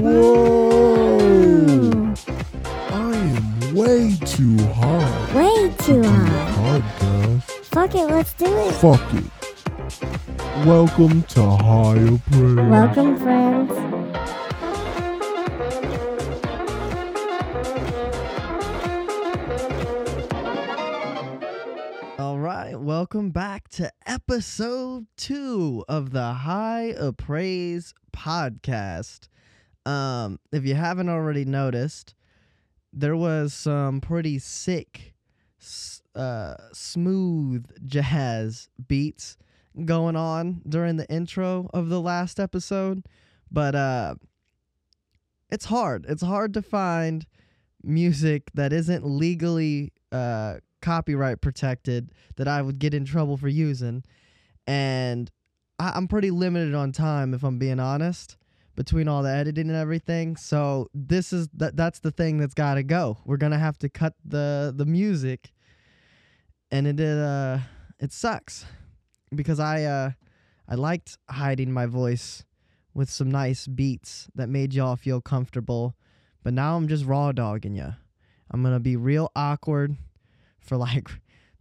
Whoa! I am way too high. Way too high. Podcast. Fuck it, let's do it. Fuck it. Welcome to Higher Praise. Welcome, friends. All right, welcome back to episode two of the High Appraise podcast. Um, if you haven't already noticed, there was some pretty sick, uh, smooth jazz beats going on during the intro of the last episode, but uh, it's hard. It's hard to find music that isn't legally uh copyright protected that I would get in trouble for using. And I, I'm pretty limited on time, if I'm being honest, between all the editing and everything. So this is that that's the thing that's got to go. We're gonna have to cut the the music, and it uh it sucks because I uh I liked hiding my voice with some nice beats that made y'all feel comfortable, but now I'm just raw dogging you. I'm gonna be real awkward for like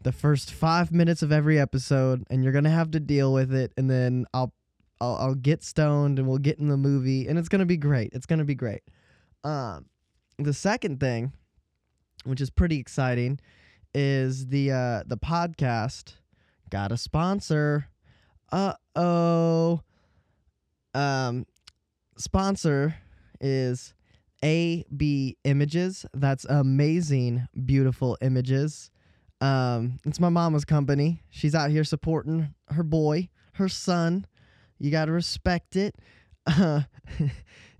the first five minutes of every episode, and you're gonna have to deal with it. And then I'll, I'll, I'll get stoned, and we'll get in the movie, and it's gonna be great. It's gonna be great. Um, the second thing, which is pretty exciting, is the uh the podcast got a sponsor. Uh oh. Um, sponsor is AB Images. That's amazing, beautiful images. Um, it's my mama's company. She's out here supporting her boy, her son. You gotta respect it. Uh,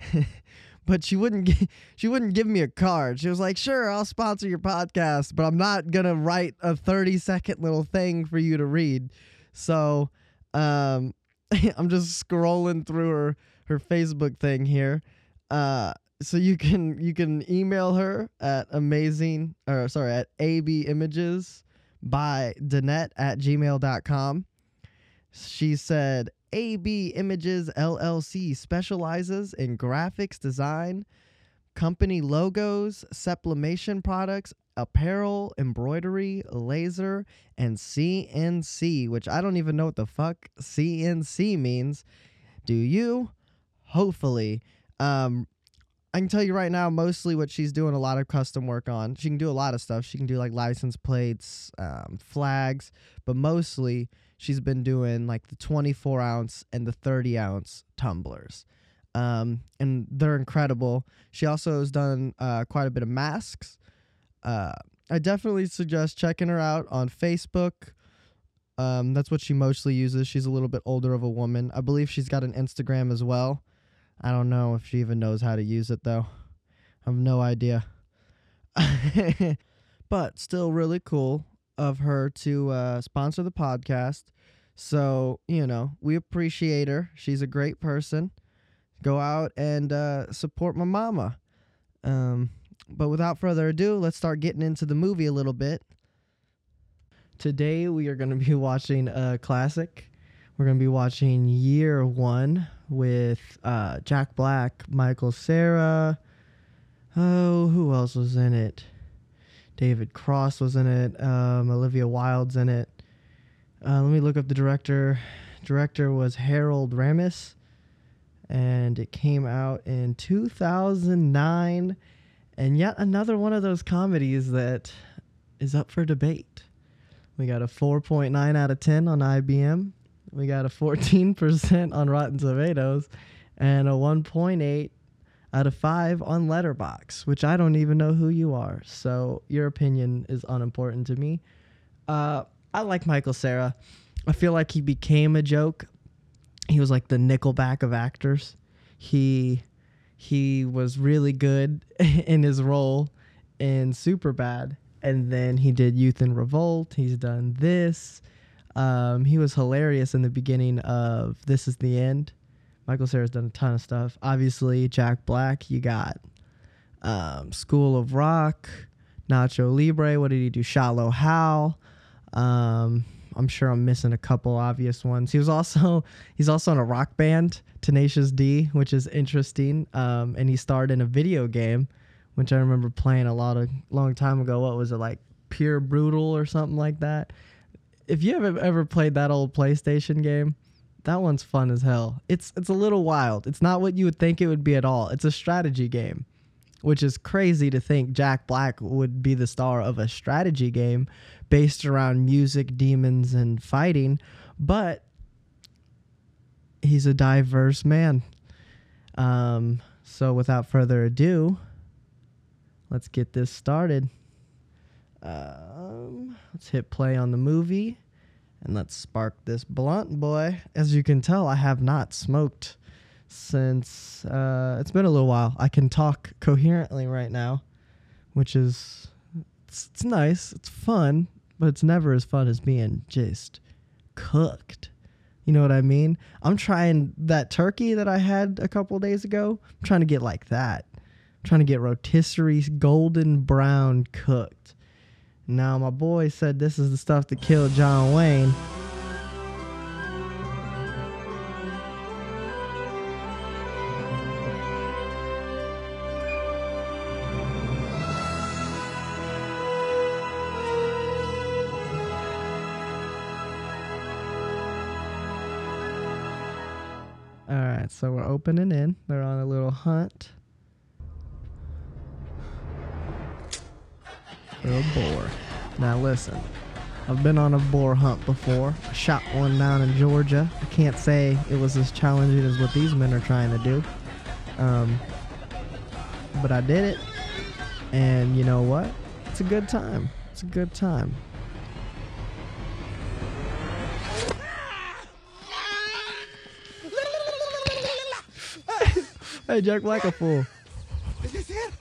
but she wouldn't. Gi- she wouldn't give me a card. She was like, "Sure, I'll sponsor your podcast, but I'm not gonna write a 30 second little thing for you to read." So, um, I'm just scrolling through her her Facebook thing here. Uh, so you can you can email her at amazing or sorry at abimages by Danette at gmail.com. She said AB Images LLC specializes in graphics design, company logos, sublimation products, apparel, embroidery, laser, and CNC, which I don't even know what the fuck CNC means. Do you? Hopefully. Um, I can tell you right now, mostly what she's doing a lot of custom work on. She can do a lot of stuff. She can do like license plates, um, flags, but mostly she's been doing like the 24 ounce and the 30 ounce tumblers. Um, and they're incredible. She also has done uh, quite a bit of masks. Uh, I definitely suggest checking her out on Facebook. Um, that's what she mostly uses. She's a little bit older of a woman. I believe she's got an Instagram as well. I don't know if she even knows how to use it though. I have no idea. but still really cool of her to uh, sponsor the podcast. So, you know, we appreciate her. She's a great person. Go out and uh, support my mama. Um, but without further ado, let's start getting into the movie a little bit. Today, we are going to be watching a classic. We're going to be watching Year One with uh, Jack Black, Michael Cera. Oh, who else was in it? David Cross was in it. Um, Olivia Wilde's in it. Uh, let me look up the director. Director was Harold Ramis, and it came out in 2009. And yet another one of those comedies that is up for debate. We got a 4.9 out of 10 on IBM. We got a 14% on Rotten Tomatoes and a 1.8 out of 5 on Letterboxd, which I don't even know who you are. So your opinion is unimportant to me. Uh, I like Michael Cera. I feel like he became a joke. He was like the Nickelback of actors. He he was really good in his role in Superbad, and then he did Youth in Revolt. He's done this. Um, he was hilarious in the beginning of This Is the End. Michael Cera's done a ton of stuff. Obviously, Jack Black. You got um, School of Rock, Nacho Libre. What did he do? Shallow Hal. Um, I'm sure I'm missing a couple obvious ones. He was also he's also in a rock band, Tenacious D, which is interesting. Um, and he starred in a video game, which I remember playing a lot of long time ago. What was it like, Pure Brutal or something like that? If you have ever played that old PlayStation game, that one's fun as hell. It's it's a little wild. It's not what you would think it would be at all. It's a strategy game, which is crazy to think Jack Black would be the star of a strategy game based around music, demons, and fighting. But he's a diverse man. Um, so without further ado, let's get this started. Um, let's hit play on the movie and let's spark this blunt boy. As you can tell, I have not smoked since uh, it's been a little while. I can talk coherently right now, which is it's, it's nice. It's fun, but it's never as fun as being just cooked. You know what I mean? I'm trying that turkey that I had a couple days ago. I'm trying to get like that. I'm trying to get rotisserie golden brown cooked. Now my boy said this is the stuff that killed John Wayne. All right, so we're opening in. They're on a little hunt for a boar. Now listen, I've been on a boar hunt before. I shot one down in Georgia. I can't say it was as challenging as what these men are trying to do. Um, but I did it. And you know what? It's a good time. It's a good time. Hey, Jack Black a fool. Is this it?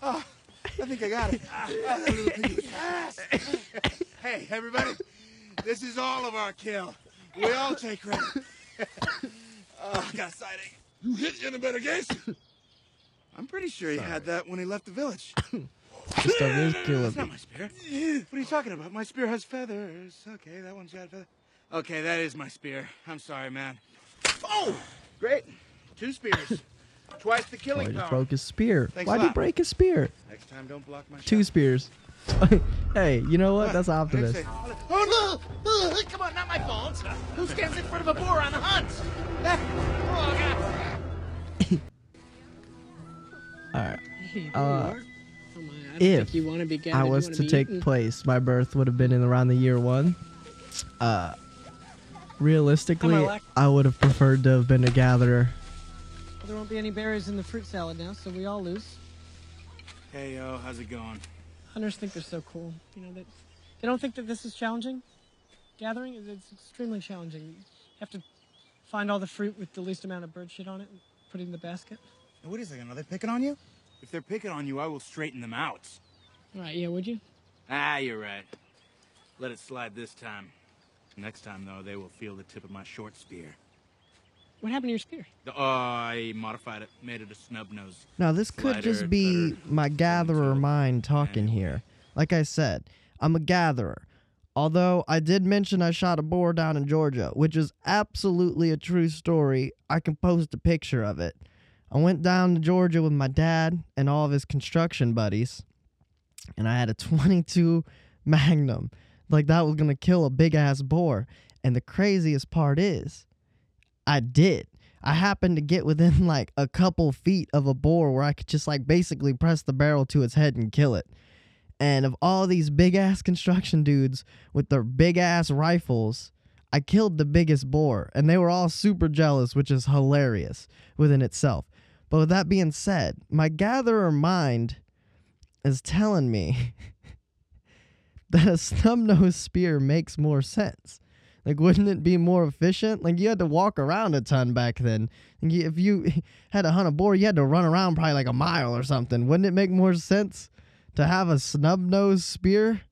Oh, I think I got it. That little piggy was fast. hey, everybody, this is all of our kill. We all take credit. oh, I got a sighting. You hit you in a better case. I'm pretty sure he had that when he left the village. This stuff is killing That's not my spear. What are you talking about? My spear has feathers. Okay, that one's got feathers. Okay, that is my spear. I'm sorry, man. Oh, great. Two spears. Twice the Oh, killing he just power. broke his spear. Thanks Why'd he break his spear? Next time, don't block my Two shot. spears. hey, you know what? That's optimist. Oh, no! Come on, not my fault. Who stands in front of a boar on a hunt? Oh, God. All right. Uh. Oh my, I if think you want to be gathered, I was wanna to take eaten. place, my birth would have been in around the year one. Uh, realistically, Am I lack- I would have preferred to have been a gatherer. There won't be any berries in the fruit salad now, so we all lose. Hey, yo, how's it going? Hunters think they're so cool. You know, that they don't think that this is challenging. Gathering is it's extremely challenging. You have to find all the fruit with the least amount of bird shit on it and put it in the basket. Now, wait a second. Are they picking on you? If they're picking on you, I will straighten them out. Right? Yeah. Would you? Ah, you're right. Let it slide this time. Next time, though, they will feel the tip of my short spear. What happened to your spear? The- Oh, I modified it, made it a snub nose. Now, this could Slider, just be better, my gatherer mind talking manual. here. Like I said, I'm a gatherer. Although I did mention I shot a boar down in Georgia, which is absolutely a true story. I can post a picture of it. I went down to Georgia with my dad and all of his construction buddies, and I had a 22 Magnum. Like that was gonna kill a big ass boar. And the craziest part is, I did. I happened to get within like a couple feet of a boar where I could just like basically press the barrel to its head and kill it. And of all these big ass construction dudes with their big ass rifles, I killed the biggest boar. And they were all super jealous, which is hilarious within itself. But with that being said, my gatherer mind is telling me that a snub nose spear makes more sense. Like, wouldn't it be more efficient? Like, you had to walk around a ton back then. Like, If you had to hunt a boar, you had to run around probably like a mile or something. Wouldn't it make more sense to have a snub nose spear?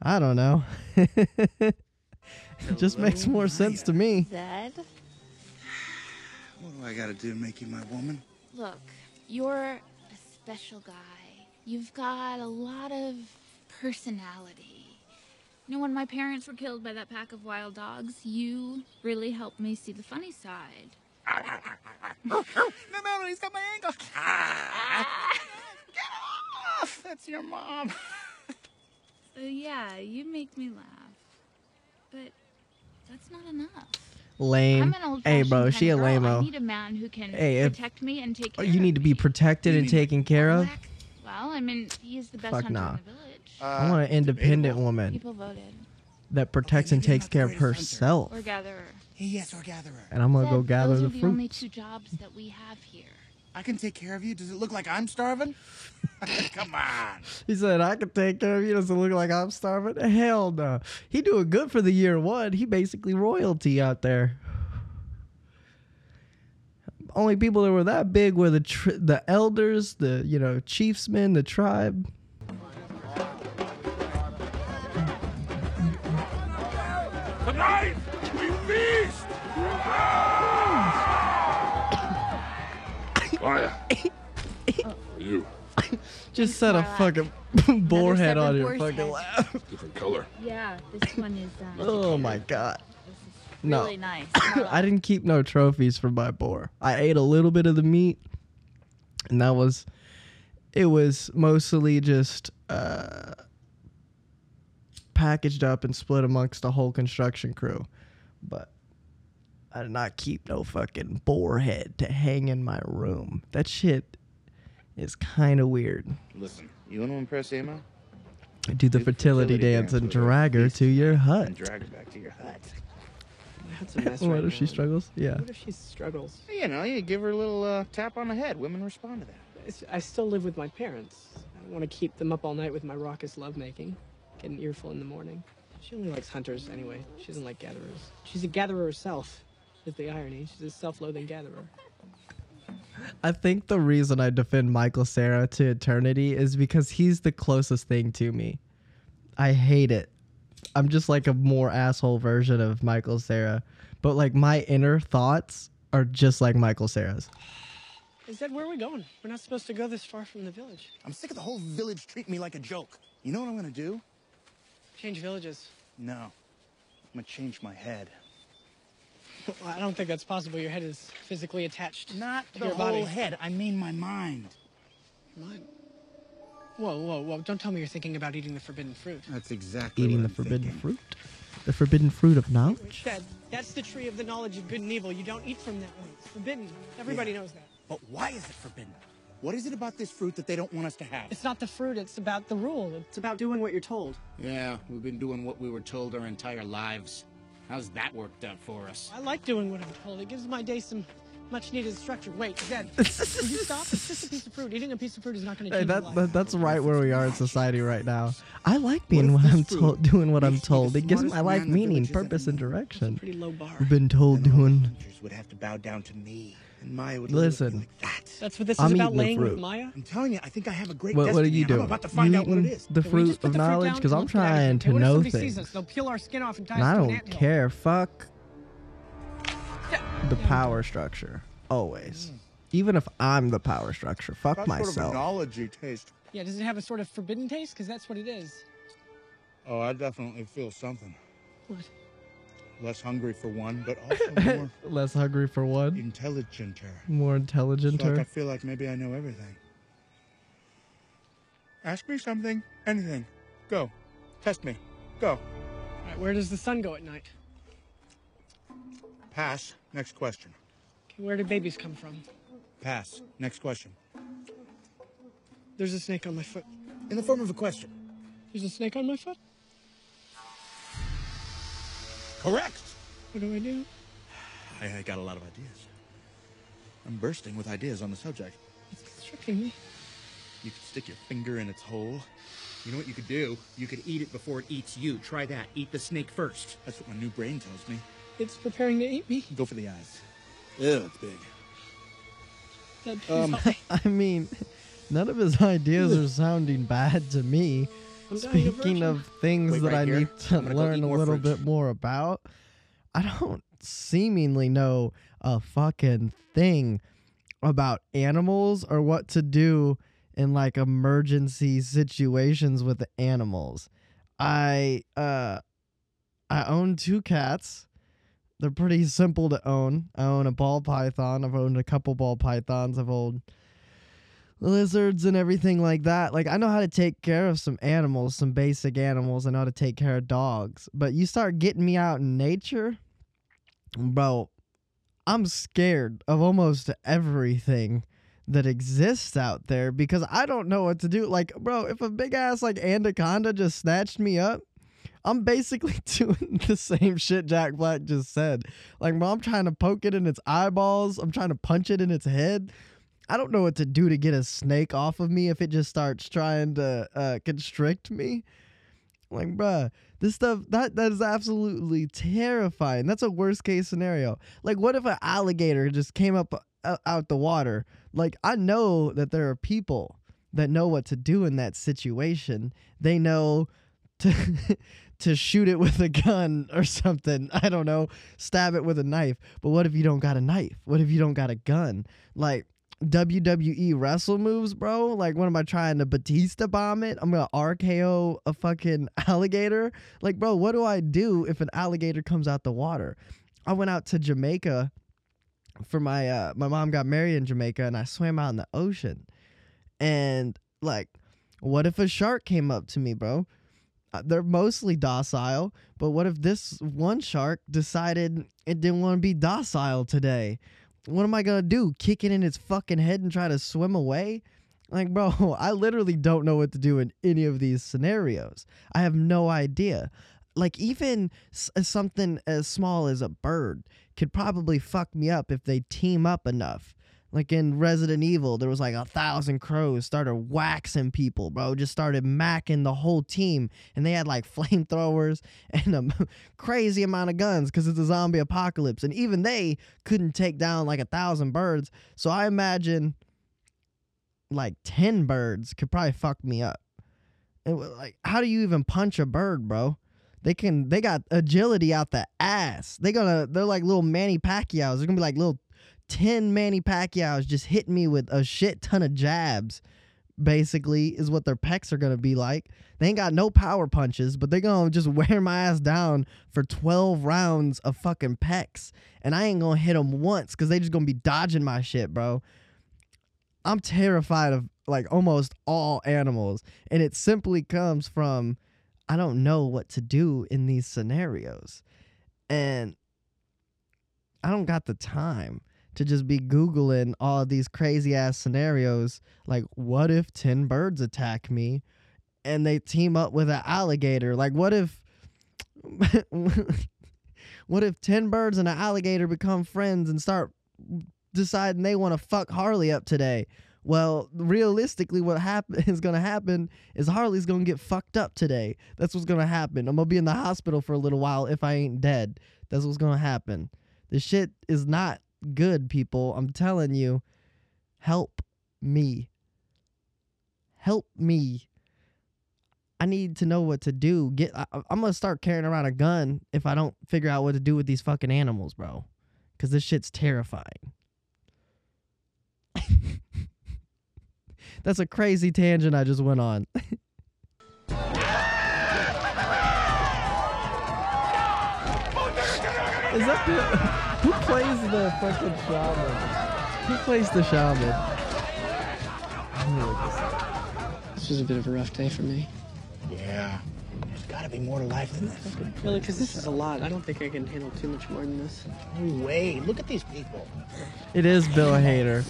I don't know. it just makes more sense to me. Zed, What do I gotta do to make you my woman? look, you're a special guy. You've got a lot of personality. You know, when my parents were killed by that pack of wild dogs, you really helped me see the funny side. No, no, no, he's got my ankle. Get off! That's your mom. So yeah, you make me laugh. But that's not enough. Lame. I'm an old Hey, bro, she a of girl. I lame-o. need a man who can Hey, if- protect me and take Oh, care you need to be protected and taken care of. Well, I mean, he is the best Fuck hunter nah. in the village. I want an uh, independent woman People voted. that protects and takes care of greatest hunter. herself. Or gatherer. Yes, or gatherer. And I'm gonna go Said gather those the are the only two jobs that we have here. I can take care of you. Does it look like I'm starving? Come on. He said, I can take care of you. Doesn't look like I'm starving. Hell no. He doing good for the year one. He basically royalty out there. Only people that were that big were the tr- the elders, the you know chiefsmen, the tribe. Maya. you. Just set a fucking boar head on your fucking head. lap. Different color. Yeah, this one is uh, Oh my god. No. really nice. I didn't keep no trophies for my boar. I ate a little bit of the meat, and that was, it was mostly just uh, packaged up and split amongst the whole construction crew. But I did not keep no fucking boar head to hang in my room. That shit is kind of weird. Listen, you want to impress Emma? Do the the fertility, fertility dance dance and drag her to your And hut. drag her back to your hut. That's a mess. What right if she struggles? Yeah. What if she struggles? You know, you give her a little uh, tap on the head. Women respond to that. It's, I still live with my parents. I don't want to keep them up all night with my raucous lovemaking. Get an earful in the morning. She only likes hunters anyway. She doesn't like gatherers. She's a gatherer herself. Is the irony. She's a self-loathing gatherer. I think the reason I defend Michael Cera to eternity is because he's the closest thing to me. I hate it. I'm just like a more asshole version of Michael Cera, but like my inner thoughts are just like Michael Cera's. Is that where are we going? We're not supposed to go this far from the village. I'm sick of the whole village treating me like a joke. You know what I'm gonna do? Change villages. No. I'm gonna change my head. Well, I don't think that's possible. Your head is physically attached. Not to the your whole body. head. I mean my mind. Mine. Whoa, whoa, whoa! Don't tell me you're thinking about eating the forbidden fruit. That's exactly Eating what the I'm forbidden thinking. fruit? The forbidden fruit of knowledge? Dad, that's the tree of the knowledge of good and evil. You don't eat from that one. It's forbidden. Everybody Yeah. knows that. But why is it forbidden? What is it about this fruit that they don't want us to have? It's not the fruit, it's about the rule. It's about doing what you're told. Yeah, we've been doing what we were told our entire lives. How's that worked out for us? I like doing what I'm told. It gives my day some much needed structure. Wait, Dad, will you stop? It's just a piece of fruit. Eating a piece of fruit is not going to Hey, change that, that that's right where we are in society right now. I like being what, if I'm told, doing what I'm makes me the told. It gives my life meaning, village has ever purpose, and direction. Pretty low bar. We've been told Then all the doing. would have to bow down to me, and Maya would Listen. like that. That's what this I'm is about laying with. Maya? I'm telling you, I think I have a great What, what are destiny. you I'm doing? about to find you out what it eating the fruit of the knowledge? Because I'm let's get out of here? trying Okay, to what if know somebody things. Sees us? They'll peel our skin off and tie And I don't care. Fuck the power structure. Always. Even if I'm the power structure. Fuck That's sort of myself. taste. Yeah, does it have a sort of forbidden taste? Because that's what it is. Oh, I definitely feel something. What? Less hungry for one, but also more Less hungry for one. intelligenter. More It's intelligent. like I feel like maybe I know everything. Ask me something, anything. Go. Test me. Go. All right, where does the sun go at night? Pass. Next question. Okay, where do babies come from? Pass. Next question. There's a snake on my foot. In the form of a question. There's a snake on my foot? Correct. What do I do? I, I got a lot of ideas. I'm bursting with ideas on the subject. It's constricting me. You could stick your finger in its hole. You know what you could do? You could eat it before it eats you. Try that. Eat the snake first. That's what my new brain tells me. It's preparing to eat me. Go for the eyes. Ew, it's big. Um. I mean, none of his ideas are sounding bad to me. I'm dying of Speaking of things Wait, that right I here. need to learn a little fruit. bit more about, I don't seemingly know a fucking thing about animals or what to do in like emergency situations with animals. I uh I own two cats. They're pretty simple to own. I own a ball python. I've owned a couple ball pythons. I've owned lizards and everything like that. Like I know how to take care of some animals, some basic animals. I know how to take care of dogs. But you start getting me out in nature, bro. I'm scared of almost everything that exists out there because I don't know what to do. Like, bro, if a big ass like anaconda just snatched me up, I'm basically doing the same shit Jack Black just said. Like, bro, I'm trying to poke it in its eyeballs. I'm trying to punch it in its head. I don't know what to do to get a snake off of me if it just starts trying to uh, constrict me. Like, bruh, this stuff that that is absolutely terrifying. That's a worst case scenario. Like, what if an alligator just came up uh, out the water? Like, I know that there are people that know what to do in that situation. They know to to shoot it with a gun or something. I don't know, stab it with a knife. But what if you don't got a knife? What if you don't got a gun? Like WWE wrestle moves, bro. Like, what am I trying to Batista bomb it? I'm gonna RKO a fucking alligator. Like, bro, what do I do if an alligator comes out the water? I went out to Jamaica for my uh my mom got married in Jamaica and I swam out in the ocean. And like, what if a shark came up to me, bro? Uh, They're mostly docile, but what if this one shark decided it didn't want to be docile today? What am I gonna do? Kick it in its fucking head and try to swim away? Like, bro, I literally don't know what to do in any of these scenarios. I have no idea. Like, even s- uh, something as small as a bird could probably fuck me up if they team up enough. Like in Resident Evil, there was like a thousand crows started waxing people, bro. Just started macking the whole team, and they had like flamethrowers and a crazy amount of guns because it's a zombie apocalypse, and even they couldn't take down like a thousand birds. So I imagine like ten birds could probably fuck me up. And w- like, how do you even punch a bird, bro? They can. They got agility out the ass. They gonna. They're like little Manny Pacquiao's. They're gonna be like little 10 Manny Pacquiao's just hitting me with a shit ton of jabs, basically, is what their pecs are going to be like. They ain't got no power punches, but they're going to just wear my ass down for 12 rounds of fucking pecs. And I ain't going to hit them once because they just going to be dodging my shit, bro. I'm terrified of like almost all animals. And it simply comes from I don't know what to do in these scenarios. And I don't got the time to just be Googling all these crazy ass scenarios. Like, what if 10 birds attack me and they team up with an alligator? Like, what if. what if 10 birds and an alligator become friends and start deciding they want to fuck Harley up today? Well, realistically, what happen is going to happen is Harley's going to get fucked up today. That's what's going to happen. I'm going to be in the hospital for a little while if I ain't dead. That's what's going to happen. This shit is not good, people. I'm telling you. Help me. Help me. I need to know what to do. Get I, I'm going to start carrying around a gun if I don't figure out what to do with these fucking animals, bro. Cuz this shit's terrifying. That's a crazy tangent I just went on. Is that the plays the fucking shaman? Who plays the shaman? Let me look this up. This was a bit of a rough day for me. Yeah. There's gotta be more to life than this. Really, because this is a lot. I don't think I can handle too much more than this. No way. Look at these people. It is Bill Hader.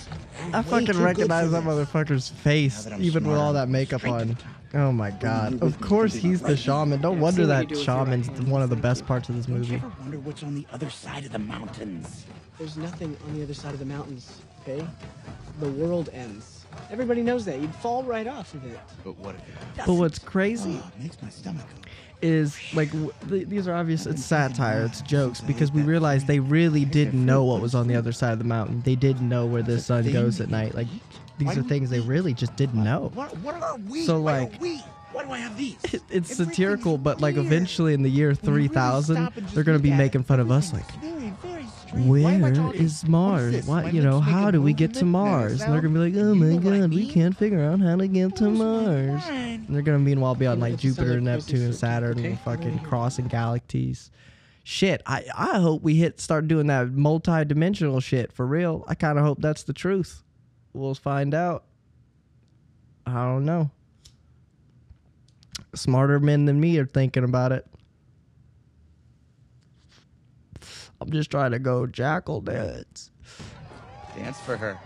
I fucking recognize that motherfucker's face, that I'm even with all that makeup on. Oh my god. Of course he's the shaman. Don't wonder See what you that do with your right shaman's one of the best parts of this movie. Ever wonder what's on the other side of the mountains? There's nothing on the other side of the mountains, okay? The world ends. Everybody knows that. You'd fall right off of it. But what if it But what's crazy Oh, it makes my stomach go. is like w- th- these are obvious it's satire it's jokes because we realized they really didn't know what was on the other side of the mountain they didn't know where the sun goes at night like these are things they really just didn't know What, what are we? So, like- Why do I have these? It- it's Everything's satirical but like eventually in the year When really 3000 stop and just they're gonna be making fun of us like Where is Mars? What you know? How do we get to Mars? And they're gonna be like, oh my god, we can't figure out how to get to Mars. And they're gonna meanwhile be on like it just sounds Jupiter, Neptune, Saturn, and fucking crossing galaxies. Shit, I I hope we hit start doing that multi-dimensional shit for real. I kind of hope that's the truth. We'll find out. I don't know. Smarter men than me are thinking about it. I'm just trying to go jackal dance. Dance for her.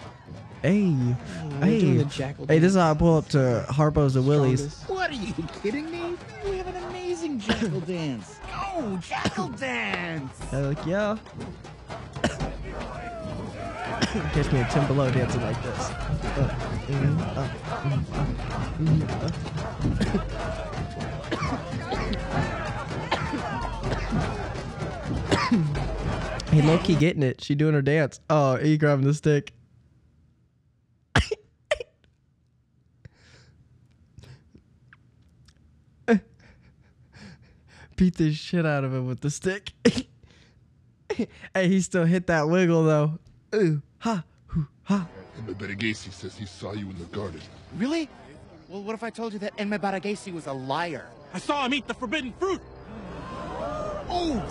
Hey, We're hey, doing hey! This is how I pull up to Harpo's and Willie's. What are you kidding me? We have an amazing jackal dance. Go, jackal dance. They're like, yeah. Catch me a Tim Below dancing like this. Uh, mm, uh, mm, uh, mm, hey, Loki getting it. She doing her dance. Oh, he grabbing the stick. Beat the shit out of him with the stick. hey, he still hit that wiggle though. Ooh, ha, hoo, ha. And Beta Gacy says he saw you in the garden. Really? Well, what if I told you that Enma Baragesi was a liar? I saw him eat the forbidden fruit. Oh,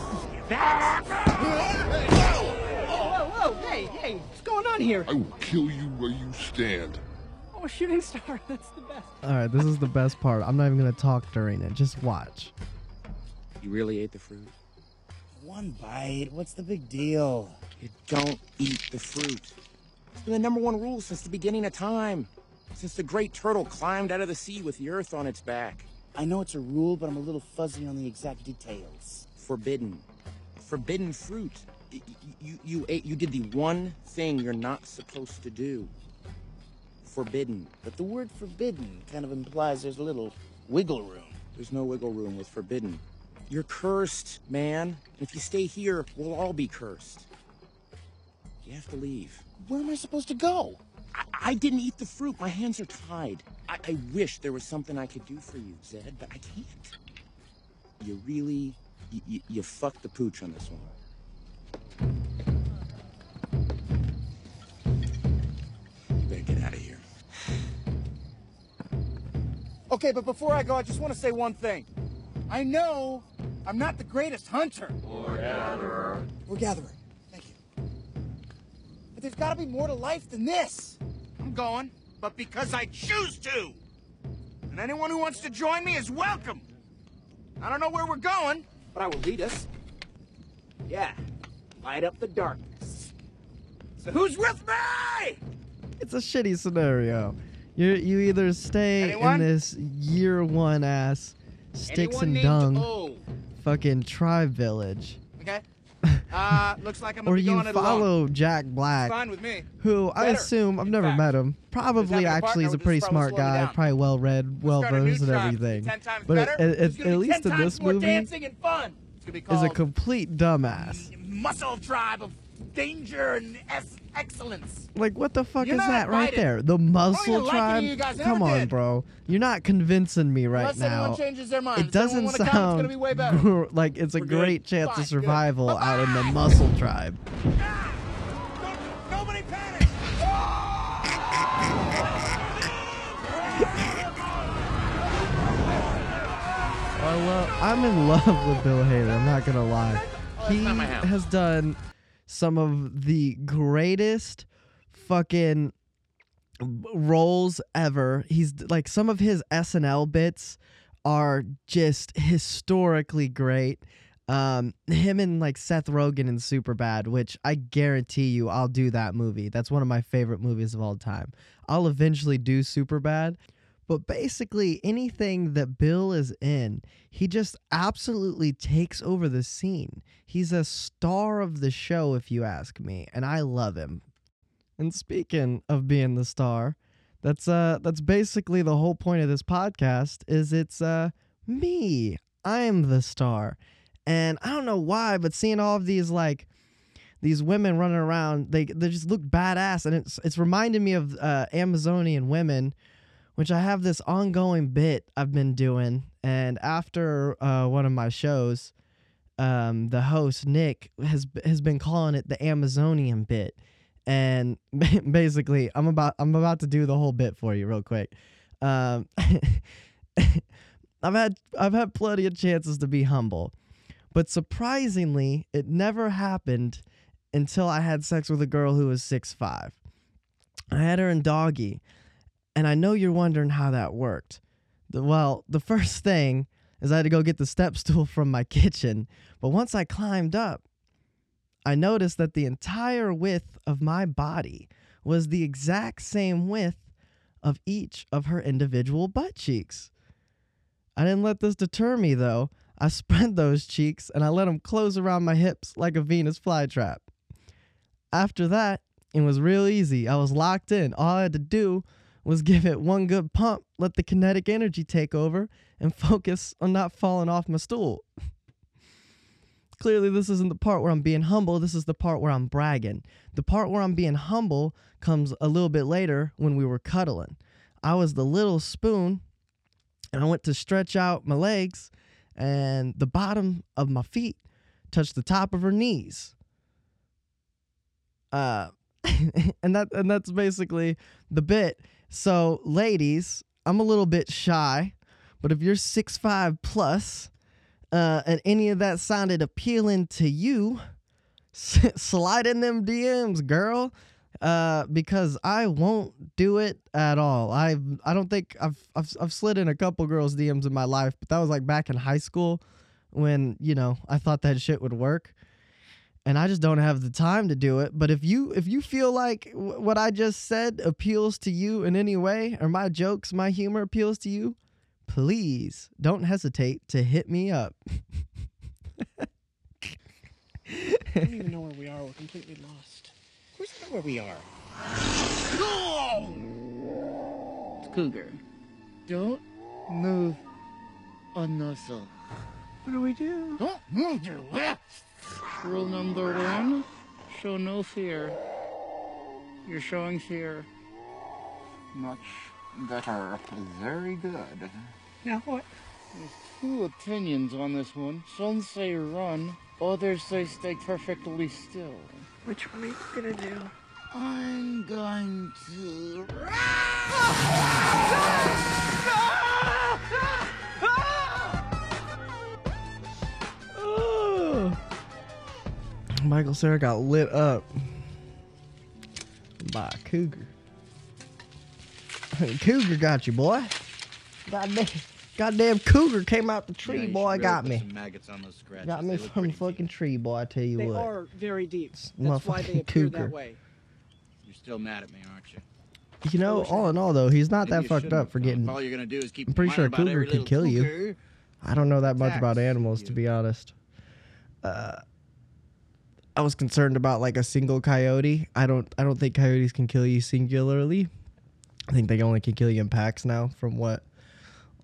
that's... Whoa, whoa, hey, hey, what's going on here? I will kill you where you stand. Oh, a shooting star, that's the best. All right, this is the best part. I'm not even gonna talk during it. Just watch. You really ate the fruit? One bite. What's the big deal? You don't eat the fruit. It's been the number one rule since the beginning of time. Since the great turtle climbed out of the sea with the earth on its back. I know it's a rule, but I'm a little fuzzy on the exact details. Forbidden. Forbidden fruit. Y- y- You, you ate, you did the one thing you're not supposed to do. Forbidden. But the word forbidden kind of implies there's a little wiggle room. There's no wiggle room with forbidden. You're cursed, man. And if you stay here, we'll all be cursed. You have to leave. Where am I supposed to go? I, I didn't eat the fruit. My hands are tied. I, I wish there was something I could do for you, Zed, but I can't. You really, you, you, you fucked the pooch on this one. You better get out of here. Okay, but before I go, I just want to say one thing. I know I'm not the greatest hunter. Or gatherer. Or gatherer. Thank you. But there's got to be more to life than this. I'm going, but because I choose to. And anyone who wants to join me is welcome. I don't know where we're going, but I will lead us. Yeah, light up the darkness. So who's with me? It's a shitty scenario. You you either stay Anyone? in this year one ass sticks Anyone and dung O. fucking tribe village. Uh, looks like I'm gonna or be you going it alone. follow Jack Black, Fine with me. who I Better, assume I've in never fact. met him. Probably having a actually is a would pretty just probably smart slow me guy, down. probably well read, well Start a new versed, and tribe. everything. Ten times But better. at, There's at, gonna at be least 10 in times this more movie, dancing and fun. It's gonna be is a complete dumbass. muscle tribe of danger and es- excellence. Like what the fuck You're is not that right invited. there? The muscle like tribe? you guys. Come on, did. bro. You're not convincing me right Unless now. changes their mind. It doesn't Someone wanna come, it's sound gonna be way better. gr- like it's a good? great chance Fine, of good. survival out in the Bye-bye. muscle tribe. Don't- Nobody panic. I love, I'm in love with Bill Hader. I'm not gonna lie. Oh, he not my house. has done some of the greatest fucking roles ever. He's like some of his SNL bits are just historically great. Um, him and like Seth Rogen in Superbad, which I guarantee you I'll do that movie. That's one of my favorite movies of all time. I'll eventually do Superbad. But basically, anything that Bill is in, he just absolutely takes over the scene. He's a star of the show, if you ask me, and I love him. And speaking of being the star, that's uh that's basically the whole point of this podcast is it's uh me. I'm the star. And I don't know why, but seeing all of these like these women running around, they they just look badass and it's it's reminding me of uh Amazonian women which I have this ongoing bit I've been doing. And after uh, one of my shows, um, the host Nick has has been calling it the Amazonian bit, and basically, I'm about I'm about to do the whole bit for you real quick. Um, I've had I've had plenty of chances to be humble, but surprisingly, it never happened until I had sex with a girl who was six five. I had her in doggy, and I know you're wondering how that worked. Well, the first thing is I had to go get the step stool from my kitchen, but once I climbed up, I noticed that the entire width of my body was the exact same width of each of her individual butt cheeks. I didn't let this deter me though. I spread those cheeks and I let them close around my hips like a Venus flytrap. After that, it was real easy. I was locked in. All I had to do was give it one good pump, let the kinetic energy take over, and focus on not falling off my stool. Clearly, this isn't the part where I'm being humble. This is the part where I'm bragging. The part where I'm being humble comes a little bit later when we were cuddling. I was the little spoon, and I went to stretch out my legs, and the bottom of my feet touched the top of her knees. Uh, and that and that's basically the bit. So, ladies, I'm a little bit shy, but if you're six five plus, uh, and any of that sounded appealing to you, slide in them DMs, girl. Uh, because I won't do it at all. I I don't think I've, I've I've slid in a couple girls' DMs in my life, but that was like back in high school when you know I thought that shit would work and I just don't have the time to do it. But if you if you feel like w- what I just said appeals to you in any way, or my jokes, my humor appeals to you, please don't hesitate to hit me up. I don't even know where we are. We're completely lost. Of course I know where we are. It's Cougar. Don't move a nozzle. What do we do? Don't move your lips. Rule number one show no fear. You're showing fear. Much better. Very good. Now what? There's two opinions on this one. Some say run, others say stay perfectly still. Which one are you gonna do? I'm going to. Ooh. Michael Cera got lit up by a cougar. cougar got you, boy. Goddamn, goddamn cougar came out the tree, boy. got me. on. Got me from the fucking tree, boy. I tell you They what. are very deep. That's why they appear cougar. that way. You're still mad at me, aren't you? You know, all in all, though, he's not Maybe that fucked up for getting. All you're gonna do is keep I'm pretty sure a cougar every could little kill you. I don't know that much about Attacks animals, to be honest. Uh, I was concerned about like a single coyote. I don't. I don't think coyotes can kill you singularly. I think they only can kill you in packs now, from what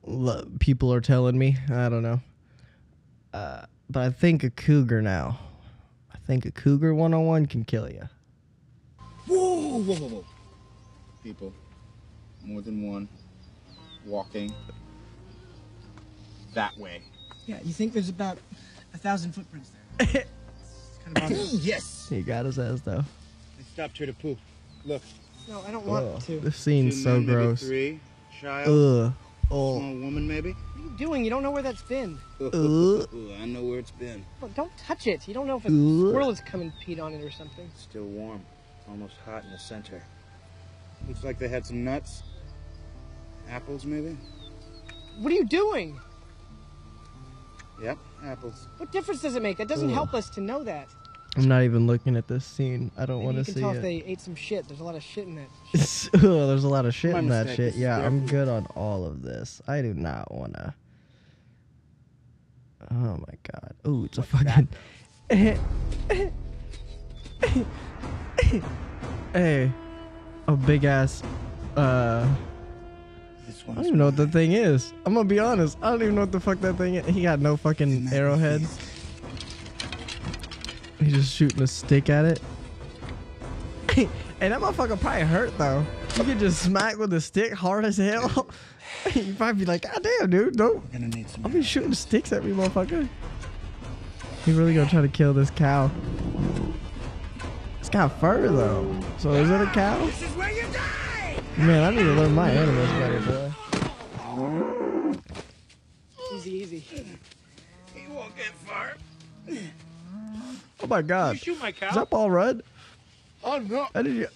lo- people are telling me. I don't know. Uh, but I think a cougar now. I think a cougar one on one can kill you. Whoa, whoa, whoa, whoa. People, more than one, walking that way. Yeah, you think there's about a thousand footprints there. yes. He got his ass though. I stopped here to poop. Look. No, I don't want Ugh, to. this scene's Two so men, maybe gross. Three. Child. Ugh. Small Oh. woman, maybe. What are you doing? You don't know where that's been. Ugh. I know where it's been. Well, don't touch it. You don't know if a Ugh. squirrel has come and peed on it or something. Still warm. Almost hot in the center. Looks like they had some nuts. Apples, maybe? What are you doing? Yep, apples. What difference does it make? That doesn't Ugh. help us to know that. I'm not even looking at this scene. I don't Maybe want you to can see tell it. if they ate some shit. There's a lot of shit in that. Ugh, there's a lot of shit My in that shit. This Yeah, I'm good on all of this. I do not want to. Oh my god. Oh, it's a fucking. hey, a big ass. Uh, I don't even know what the thing is. I'm gonna be honest. I don't even know what the fuck that thing is. He got no fucking arrowhead. He's just shooting a stick at it. and that motherfucker probably hurt though. You could just smack with a stick hard as hell. you probably be like, God damn, dude, don't. We're gonna need some. I'll be shooting sticks at me, motherfucker. He really gonna try to kill this cow. It's got fur though. So is it a cow? This is where you die! Man, I need to learn my animals better, boy. Easy, easy. He won't get far. Oh my god. You shoot my cow? Is that Paul Rudd? Oh no. How did you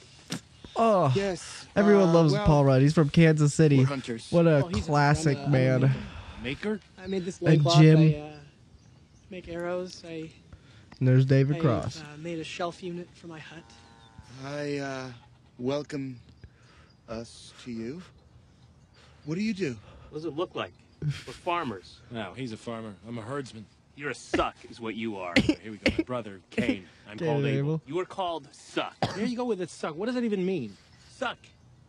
Oh Yes. everyone uh, loves well, Paul Rudd. He's from Kansas City. We're hunters. What a Oh, classic I'm a- I'm a man. maker. Maker? I made this A loincloth. gym. I uh, make arrows. I, And there's David I Cross. Uh, made a shelf unit for my hut. I uh, welcome us to you. What do you do? What does it look like? We're farmers. No, he's a farmer. I'm a herdsman. You're a suck, is what you are. Here we go. My brother, Cain. I'm Cain called Abel. Abel. You are called suck. There you go with it, suck. What does that even mean? Suck.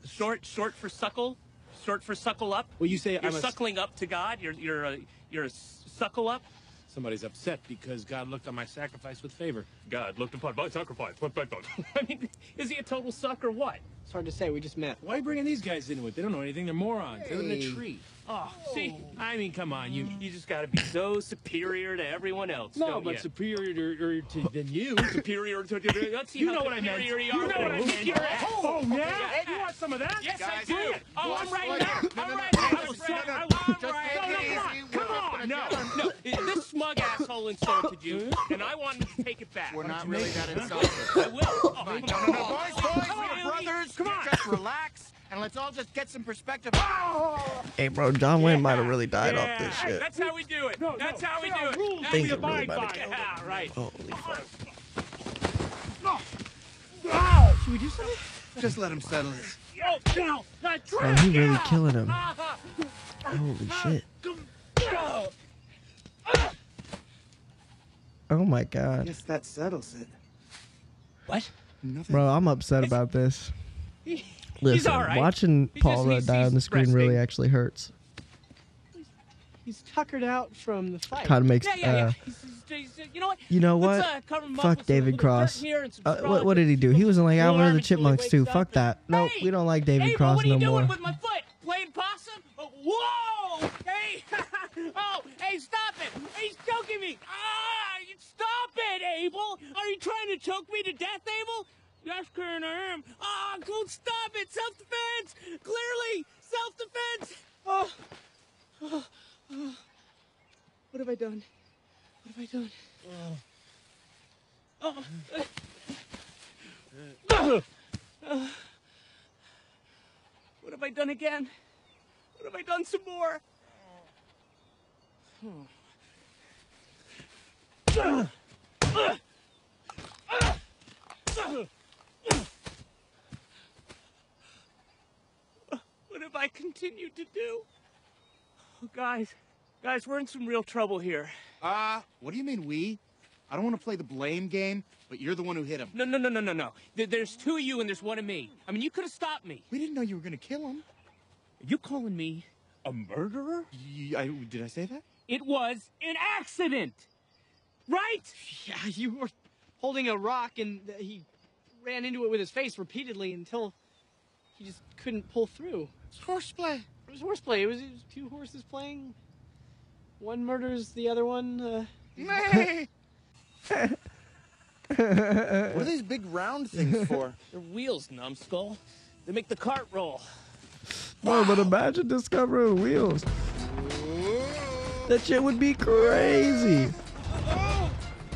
Short, short for suckle. Short for suckle up. Well, you say You're I'm a... suckling up to God. You're you're a you're a suckle up. Somebody's upset because God looked on my sacrifice with favor. God looked upon my sacrifice. What I mean, is he a total suck or what? It's hard to say. We just met. Why are you bringing these guys into it? They don't know anything. They're morons. They live in a tree. Oh, see, I mean, come on, you you just got to be so superior to everyone else. No, don't but ya? superior to, or to than you. superior to. Let's see You how know what I meant. superior You know what I meant. You're a- Oh, yeah? Hey, you want some of that? Yes, I do. it. Oh, I'm right the now. No, I'm no, right no, now. no, I'm right no, no, I'm right take it now. Come We're on, no, no. This smug asshole insulted you, and I wanted to take it back. We're not really that make- insulted. I will. Oh, Come on, no, no, no, boys, boys, we're brothers. Come on. Just relax, and let's all just get some perspective. Oh! Hey bro, John Wayne might have really died yeah, off this shit. That's how we do it. No, That's no. how we do it. rules That's Things the are really abide about to by. Yeah, right. Holy fuck. Should we do something? Just let him settle it. Oh, no, not Oh, he really killing him. Holy shit. Oh my god. Guess that settles it. What? Nothing. Bro, I'm upset about this. Listen, He's all right. watching He Paul Rudd die on the screen really actually hurts. He's tuckered out from the fight. Kind of makes Yeah, yeah, yeah. uh, he's- he's- you know what? you know what? uh, cover him up Fuck David Cross. here and some Uh, what, what did he do? He was in like Alvin of the Army till he Chipmunks too. Fuck and- that. No, Hey! we don't like David hey, Cross what are no you doing more. with my foot? Playing possum? Oh, whoa! Hey! oh, hey, stop it! He's choking me! Ah! Stop it, Abel! Are you trying to choke me to death, Abel? Yes, Karen, I am. Ah, go stop it! Self-defense! Clearly, self-defense! Oh. Oh. Oh. What have I done? What have I done? Oh. Uh, What have I done again? What have I done some more? What have I continued to do? Oh, guys, guys, we're in some real trouble here. Uh, what do you mean we? I don't want to play the blame game, but you're the one who hit him. No, no, no, no, no, no. There- There's two of you and there's one of me. I mean, you could have stopped me. We didn't know you were gonna kill him. Are you calling me a murderer? Y- I, did I say that? It was an accident, right? Yeah, you were holding a rock and he ran into it with his face repeatedly until he just couldn't pull through. It's horseplay. It was horseplay. It was, it was two horses playing. One murders the other one. Uh, Nay. what are these big round things for? They're wheels, numbskull. They make the cart roll. Bro, but imagine discovering wheels. That shit would be crazy.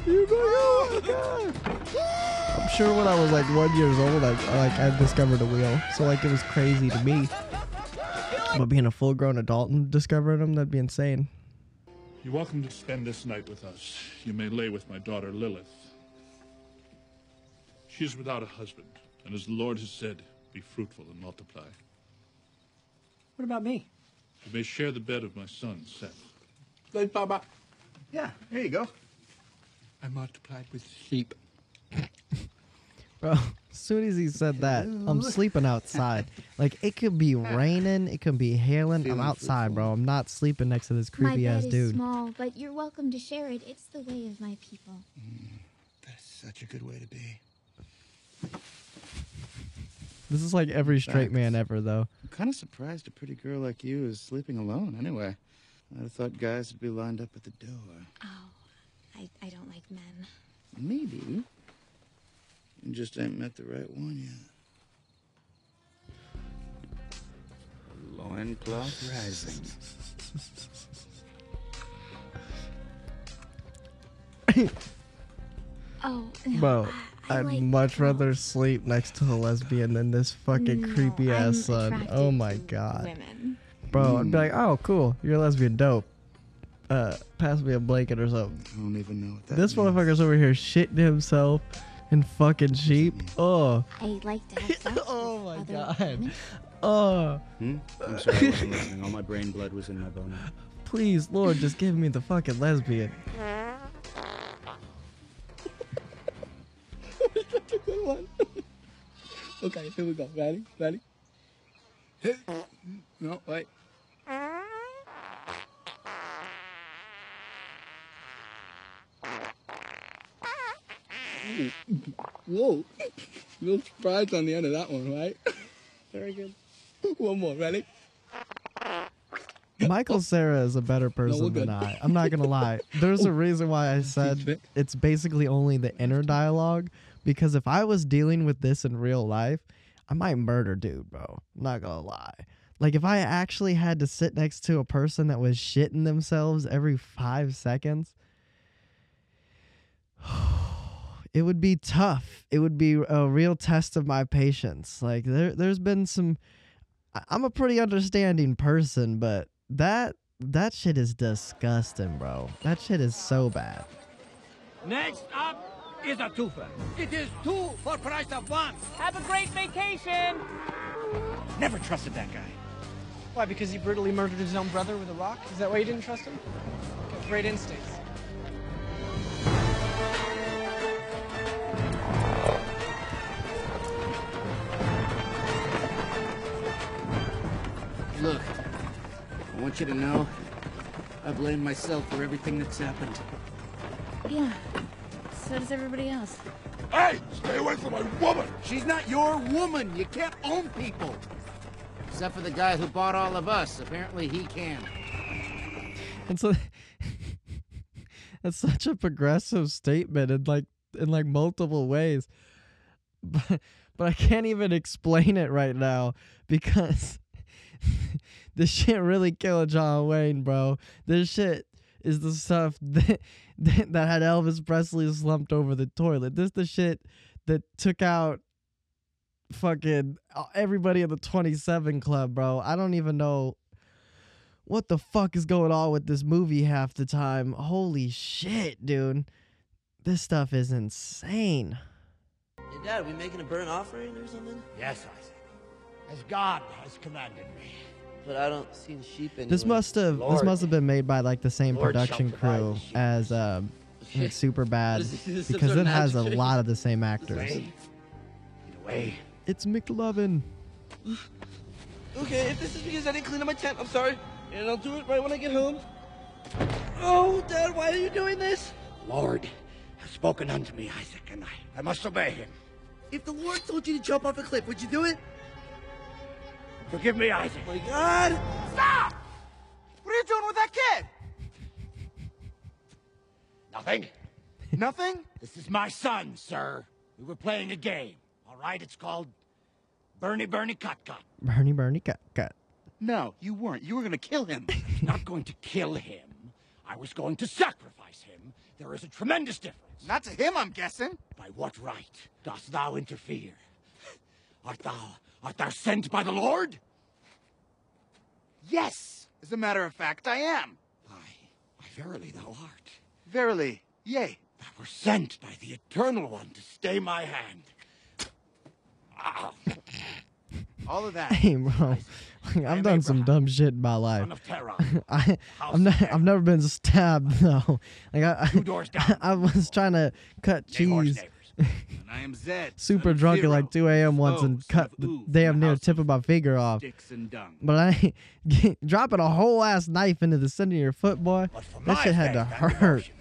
You'd be like, oh my god. I'm sure when I was like one years old, I like I discovered a wheel, so like it was crazy to me. But being a full-grown adult and discovering them, that'd be insane. You're welcome to spend this night with us. You may lay with my daughter Lilith. She is without a husband, and as the Lord has said, be fruitful and multiply. what about me? You may share the bed of my son, Seth. Like Baba. Yeah, there you go. I multiplied with sheep. Bro, as soon as he said that, I'm sleeping outside. Like it could be raining, it could be hailing. I'm outside, bro. I'm not sleeping next to this creepy My bed ass is dude. small, but you're welcome to share it. It's the way of my people. Mm, that's such a good way to be. This is like every straight man ever, though. I'm kind of surprised a pretty girl like you is sleeping alone. Anyway, I'd have thought guys would be lined up at the door. Oh, I, I don't like men. Maybe. You just ain't met the right one yet. Loincloth rising. Oh, no, Bro, I, I I'd like much rather sleep next to a lesbian than this fucking No, creepy I'm ass son. Oh my god. women. Bro, I'd be Hmm. like, oh, cool. You're a lesbian. Dope. Uh, pass me a blanket or something. I don't even know what that This means. motherfucker's over here shitting himself and fucking sheep. Oh. I like to have sex oh with my other god. women. Oh. Hmm? I'm sorry, I wasn't listening. All my brain blood was in my boner. Please, Lord, just give me the fucking lesbian. That's a good one. okay, here we go. Ready? Ready? Hit. No, wait. Whoa. Little surprise on the end of that one, right? Very good. One more. Ready? Michael Cera is a better person we're than. I. I'm not gonna lie. There's a oh. reason why I said it's basically only the inner dialogue. Because if I was dealing with this in real life, I might murder dude, bro. I'm not gonna lie. Like if I actually had to sit next to a person that was shitting themselves every five seconds, it would be tough. It would be a real test of my patience. Like there, there's been some. I- I'm a pretty understanding person, but that that shit is disgusting, bro. That shit is so bad. Next up is a twofer. It is two for price of one. Have a great vacation! Never trusted that guy. Why, because he brutally murdered his own brother with a rock? Is that why you didn't trust him? Got great instincts. I want you to know I blame myself for everything that's happened. Yeah. So does everybody else. Hey, stay away from my woman! She's not your woman. You can't own people. Except for the guy who bought all of us. Apparently he can. And so that's such a progressive statement in like in like multiple ways. But but I can't even explain it right now because this shit really killed John Wayne, bro. This shit is the stuff that that, that had Elvis Presley slumped over the toilet. This the shit that took out fucking uh, everybody in the 27 club, bro. I don't even know what the fuck is going on with this movie half the time. Holy shit, dude. This stuff is insane. Hey, Dad, we making a burnt offering or something? Yes, Isaac. As God has commanded me. But I don't see the sheep anywhere. This must have this must have been made by like the same Lord production crew sheep. as um like super bad Is this some because it has a lot of the same actors. Way. Away. It's McLovin. Okay, if this is because I didn't clean up my tent, I'm sorry. And I'll do it right when I get home. Oh, Dad, why are you doing this? Lord has spoken unto me, Isaac, and I, I must obey him. If the Lord told you to jump off a cliff, would you do it? Forgive me, Isaac. My God! Stop! What are you doing with that kid? Nothing. Nothing? This is my son, sir. We were playing a game. All right, it's called Bernie Bernie Cut Cut. Bernie Bernie cut cut. No, you weren't. You were gonna kill him. Not going to kill him. I was going to sacrifice him. There is a tremendous difference. Not to him, I'm guessing. By what right dost thou interfere? Art thou art thou sent by the Lord? Yes. As a matter of fact, I am. Why Why verily thou art. Verily, yea. Thou were sent by the Eternal One to stay my hand. Ow. All of that. Hey, bro. I've done some dumb shit in my life. Son of Terra. I, House I'm not, of I've never been stabbed though. Like I, Two doors down. I was trying to cut Nehor's cheese, neighbors. And I am Zed. super son of drunk at like 2 a.m. once Spo, and cut the damn near house tip of my finger off. And dung. But I dropping a whole ass knife into the center of your foot, boy. That shit had to hurt. devotion,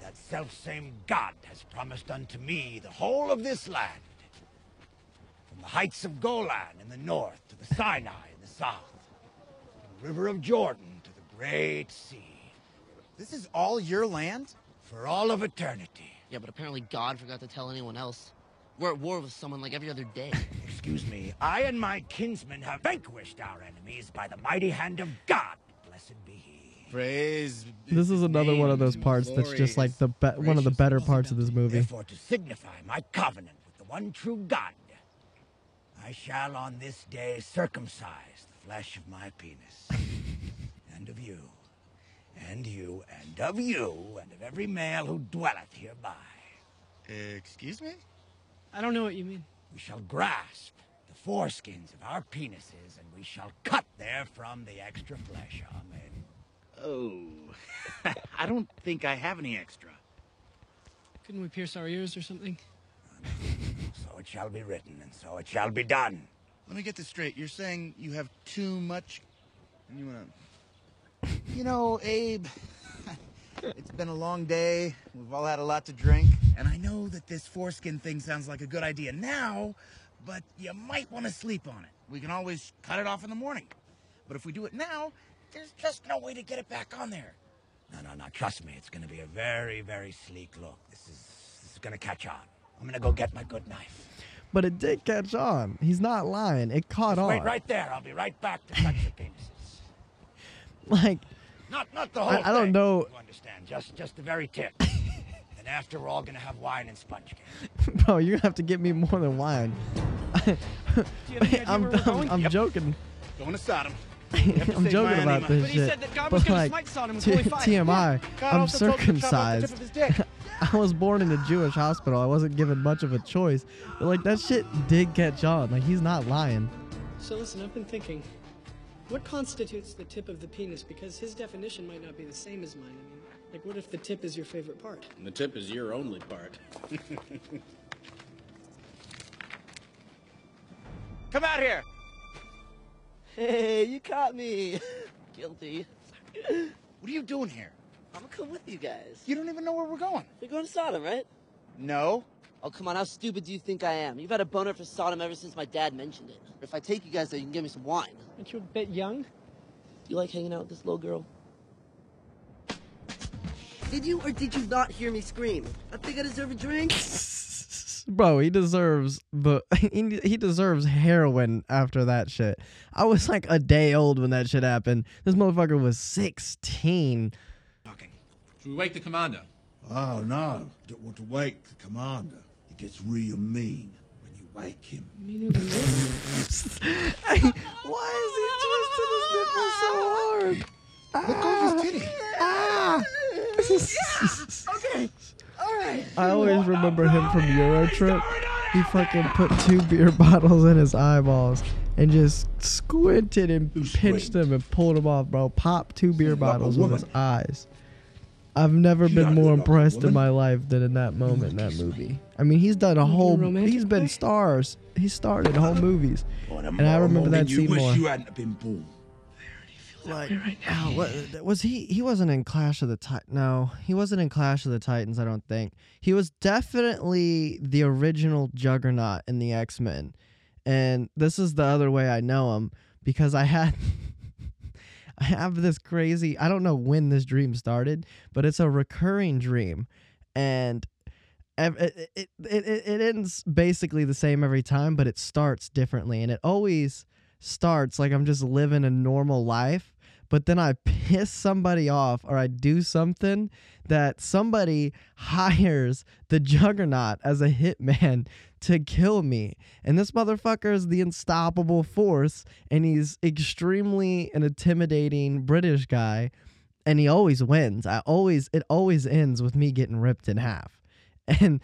That self-same God has promised unto me the whole of this land. From the heights of Golan in the north to the Sinai in the south. From the river of Jordan to the great sea. This is all your land? for all of eternity. Yeah, but apparently God forgot to tell anyone else. We're at war with someone like every other day. Excuse me, I and my kinsmen have vanquished our enemies by the mighty hand of God. Blessed be He. Praise. This is another one of those parts that's just like the be- one of the better parts of this movie. Therefore, to signify my covenant with the one true God, I shall on this day circumcise the flesh of my penis, and of you, and you, and of you, and of every male who dwelleth hereby. Excuse me? I don't know what you mean. We shall grasp the foreskins of our penises, and we shall cut therefrom the extra flesh. Amen. Oh. I don't think I have any extra. Couldn't we pierce our ears or something? So it shall be written, and so it shall be done. Let me get this straight. You're saying you have too much and you want to You know, Abe, it's been a long day. We've all had a lot to drink. And I know that this foreskin thing sounds like a good idea now, but you might want to sleep on it. We can always cut it off in the morning. But if we do it now, there's just no way to get it back on there. No, no, no. Trust me, it's going to be a very, very sleek look. This is this is going to catch on. I'm going to go get my good knife. But it did catch on. He's not lying. It caught on. Wait right there. I'll be right back to cut your penises. Like Not, not the whole I, I don't thing, know. You understand? Just, just the very tip. and after we're all going to have wine and sponge cake. Bro, you're going to have to get me more than wine. I'm, I'm, I'm joking. Going to Sodom. I'm joking about this But he shit. said that God but was gonna like, smite Sodom with T- holy fire. TMI, God I'm also told him to chop off the tip circumcised. of his dick. I was born in a Jewish hospital. I wasn't given much of a choice. But like that shit did catch on. Like he's not lying. So listen, I've been thinking. What constitutes the tip of the penis? Because his definition might not be the same as mine. I mean, like, what if the tip is your favorite part? The tip is your only part. Come out here! Hey, you caught me. Guilty. What are you doing here? I'm gonna come with you guys. You don't even know where we're going. We're going to Sodom, right? No. Oh, come on, how stupid do you think I am? You've had a boner for Sodom ever since my dad mentioned it. If I take you guys there, you can give me some wine. Aren't you a bit young? You like hanging out with this little girl? Did you or did you not hear me scream? I think I deserve a drink. Bro, he deserves the he, he deserves heroin after that shit. I was like a day old when that shit happened. This motherfucker was 16. Should we wake the commander? Oh, no. Don't want to wake the commander. He gets real mean when you wake him. Hey, why is he twisting his nipple so hard? Look over his titty. Ah! okay. All right. I always remember him from Eurotrip. He fucking put two beer bottles in his eyeballs and just squinted and pinched them and pulled them off, bro. Popped two beer bottles with his eyes. I've never been more impressed in my life than in that moment in that movie. I mean, he's done a whole. He's been stars. He starred in whole movies, and I remember that scene wish more. you hadn't been born. Like, oh, what, was he? He wasn't in Clash of the Titans. No, he wasn't in Clash of the Titans. I don't think he was definitely the original Juggernaut in the X Men, and this is the other way I know him because I had. I have this crazy. I don't know when this dream started, but it's a recurring dream, and ev- it it, it, it ends basically the same every time, but it starts differently, and it always starts like I'm just living a normal life, but then I piss somebody off or I do something that somebody hires the juggernaut as a hitman to kill me. And this motherfucker is the unstoppable force and he's extremely an intimidating British guy and he always wins. I always it always ends with me getting ripped in half. And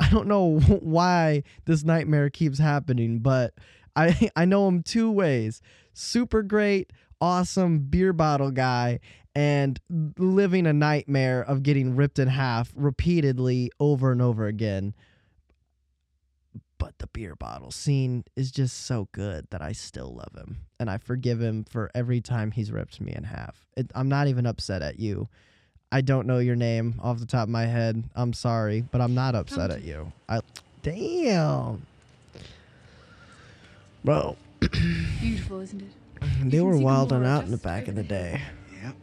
I don't know why this nightmare keeps happening, but I I know him two ways. Super great, awesome beer bottle guy and living a nightmare of getting ripped in half repeatedly over and over again. But the beer bottle scene is just so good that I still love him and I forgive him for every time he's ripped me in half. It, I'm not even upset at you. I don't know your name off the top of my head. I'm sorry, but I'm not upset at you. I damn. Bro, Beautiful, isn't it? they can were see the wilding out in the back in the day. Yep.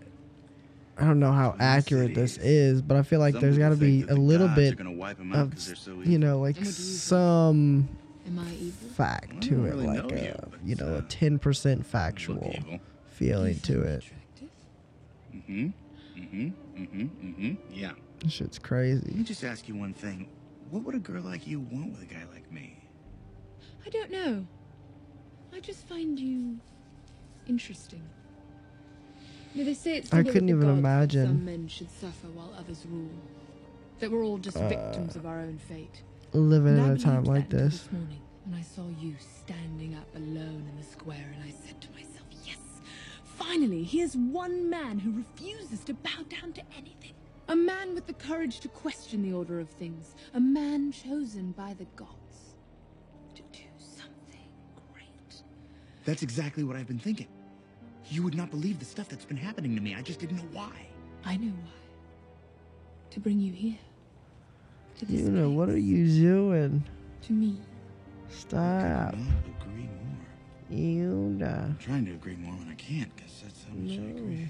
I don't know how accurate this is, but I feel like Some there's got to be a little bit gonna wipe 'em out of 'cause they're so you know like some Am I evil? fact to it, really like know you, a you know a ten percent factual feeling to it. Mm-hmm. Mm-hmm. Mm-hmm. Mm-hmm. Yeah. This shit's Let crazy. me just ask you one thing. What would a girl like you want with a guy like me? I don't know. I just find you interesting. You know, they say it's I the will couldn't even imagine. Some men should suffer while others rule. That we're all just Uh, victims of our own fate. Living And in a time like this. This morning, when I saw you standing up alone in the square, and I said to myself, "Yes, finally, here's one man who refuses to bow down to anything. A man with the courage to question the order of things. A man chosen by the gods to do something great." That's exactly what I've been thinking. You would not believe the stuff that's been happening to me. I just didn't know why. I know why. To bring you here. To this You know what are you doing? To me. Stop. Agree more. You know. I'm trying to agree more when I can't, because that's how much I agree.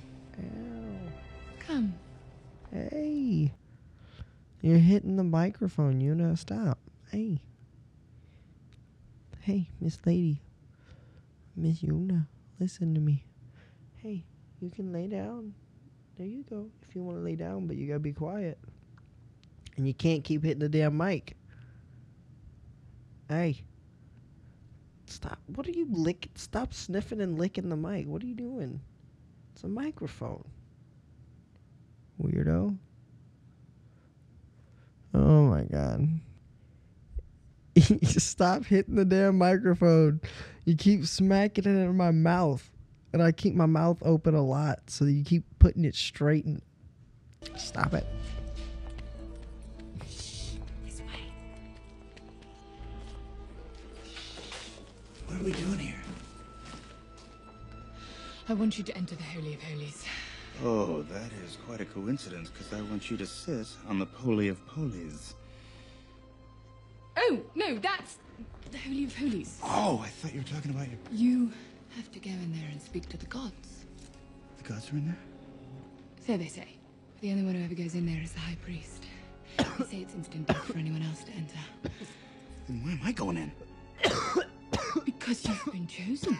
Come. Hey. You're hitting the microphone, you know. Stop. Hey. Hey, Miss Lady. Miss Yuna, listen to me. Hey, you can lay down. There you go. If you want to lay down, but you gotta be quiet. And you can't keep hitting the damn mic. Hey. Stop. What are you licking? Stop sniffing and licking the mic. What are you doing? It's a microphone. Weirdo. Oh my god. Stop hitting the damn microphone. You keep smacking it in my mouth. And I keep my mouth open a lot, so you keep putting it straight and stop it. What are we doing here? I want you to enter the Holy of Holies. Oh, that is quite a coincidence, because I want you to sit on the Poly of Polies. Oh, no, that's the Holy of Holies. Oh, I thought you were talking about your... You have to go in there and speak to the gods. The gods are in there? So they say. The only one who ever goes in there is the High Priest. they say it's instant death for anyone else to enter. Then why am I going in? Because you've been chosen.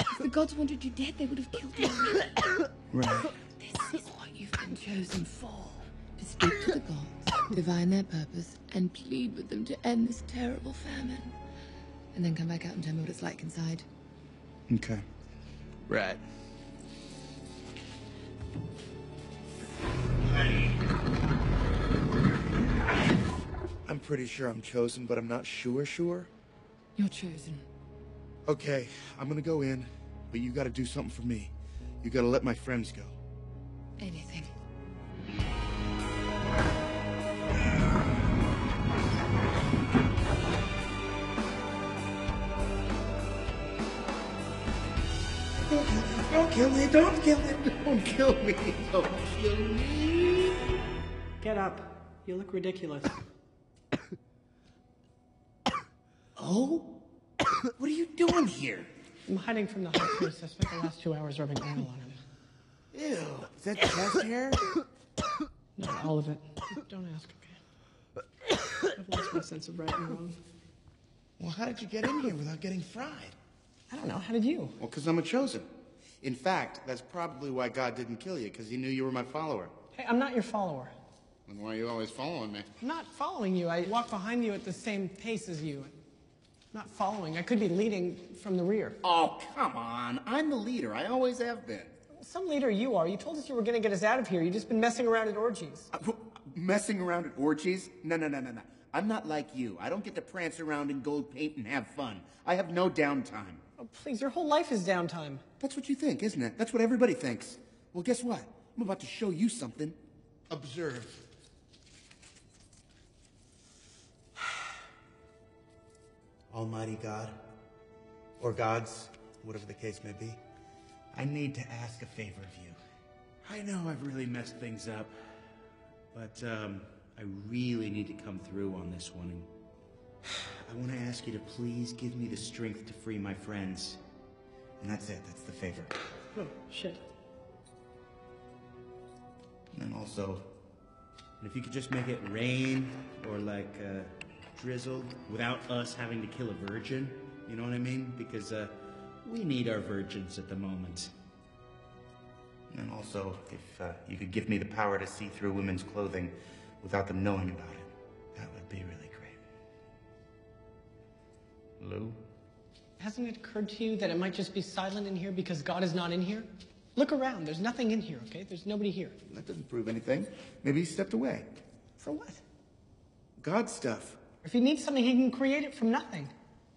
If the gods wanted you dead, they would have killed you. Right. This is what you've been chosen for. To speak to the gods, divine their purpose, and plead with them to end this terrible famine. And then come back out and tell me what it's like inside. Okay. Right. I'm pretty sure I'm chosen, but I'm not sure sure. You're chosen. Okay, I'm gonna go in, but you gotta do something for me. You gotta let my friends go. Anything. Don't kill me! Don't kill me! Don't kill me! Don't kill me! Get up. You look ridiculous. Oh? what are you doing here? I'm hiding from the priest. I spent the last two hours rubbing oil on him. Ew. Is that chest hair? Not all of it. Don't ask, okay? I've lost my sense of right and wrong. Well, how did you get in here without getting fried? I don't know. How did you? Well, because I'm a chosen. In fact, that's probably why God didn't kill you, because he knew you were my follower. Hey, I'm not your follower. Then why are you always following me? I'm not following you. I walk behind you at the same pace as you. Not following. I could be leading from the rear. Oh, come on. I'm the leader. I always have been. Some leader you are. You told us you were going to get us out of here. You've just been messing around at orgies. Uh, Messing around at orgies? No, no, no, no, no. I'm not like you. I don't get to prance around in gold paint and have fun. I have no downtime. Oh, please, your whole life is downtime. That's what you think, isn't it? That's what everybody thinks. Well, guess what? I'm about to show you something. Observe. Almighty God, or gods, whatever the case may be, I need to ask a favor of you. I know I've really messed things up, but um, I really need to come through on this one. And I want to ask you to please give me the strength to free my friends. And that's it. That's the favor. Oh, shit. And also, if you could just make it rain or like uh, drizzle without us having to kill a virgin, you know what I mean? Because uh, we need our virgins at the moment. And also, if uh, you could give me the power to see through women's clothing without them knowing about it, that would be really great. Lou? Hasn't it occurred to you that it might just be silent in here because God is not in here? Look around. There's nothing in here, okay? There's nobody here. That doesn't prove anything. Maybe he stepped away. For what? God stuff. If he needs something, he can create it from nothing.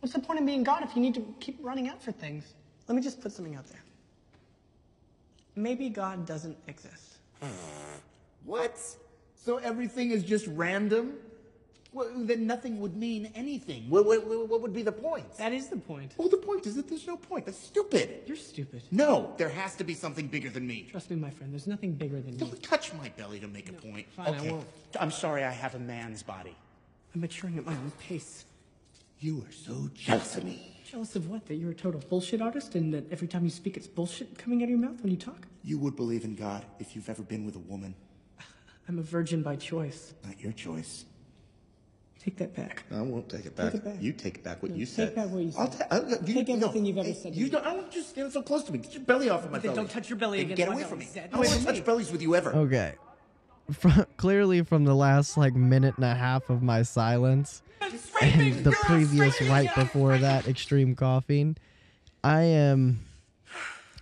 What's the point of being God if you need to keep running out for things? Let me just put something out there. Maybe God doesn't exist. What? So everything is just random? Well, then nothing would mean anything. What, what, what would be the point? That is the point. Well, the point is that there's no point. That's stupid. You're stupid. No, there has to be something bigger than me. Trust me, my friend. There's nothing bigger than you. Don't touch my belly to make a point. fine, I won't. I'm sorry I have a man's body. I'm maturing at my own pace. You are so jealous of me. Jealous of what? That you're a total bullshit artist and that every time you speak it's bullshit coming out of your mouth when you talk? You would believe in God if you've ever been with a woman. I'm a virgin by choice. Not your choice. Take that back. I won't take it Take back. it back. You take back what No, you take said. back what you I'll said. ta- I'll- you, Take everything no, you've ever hey, said to You me. don't. I want you to stand so close to me. Get your belly off of my Then belly. don't touch your belly Hey, again. Get away from me. said. I don't Away want to touch me. bellies with you ever. Okay. From, clearly, from the last like minute and a half of my silence and the previous right before that extreme coughing, I am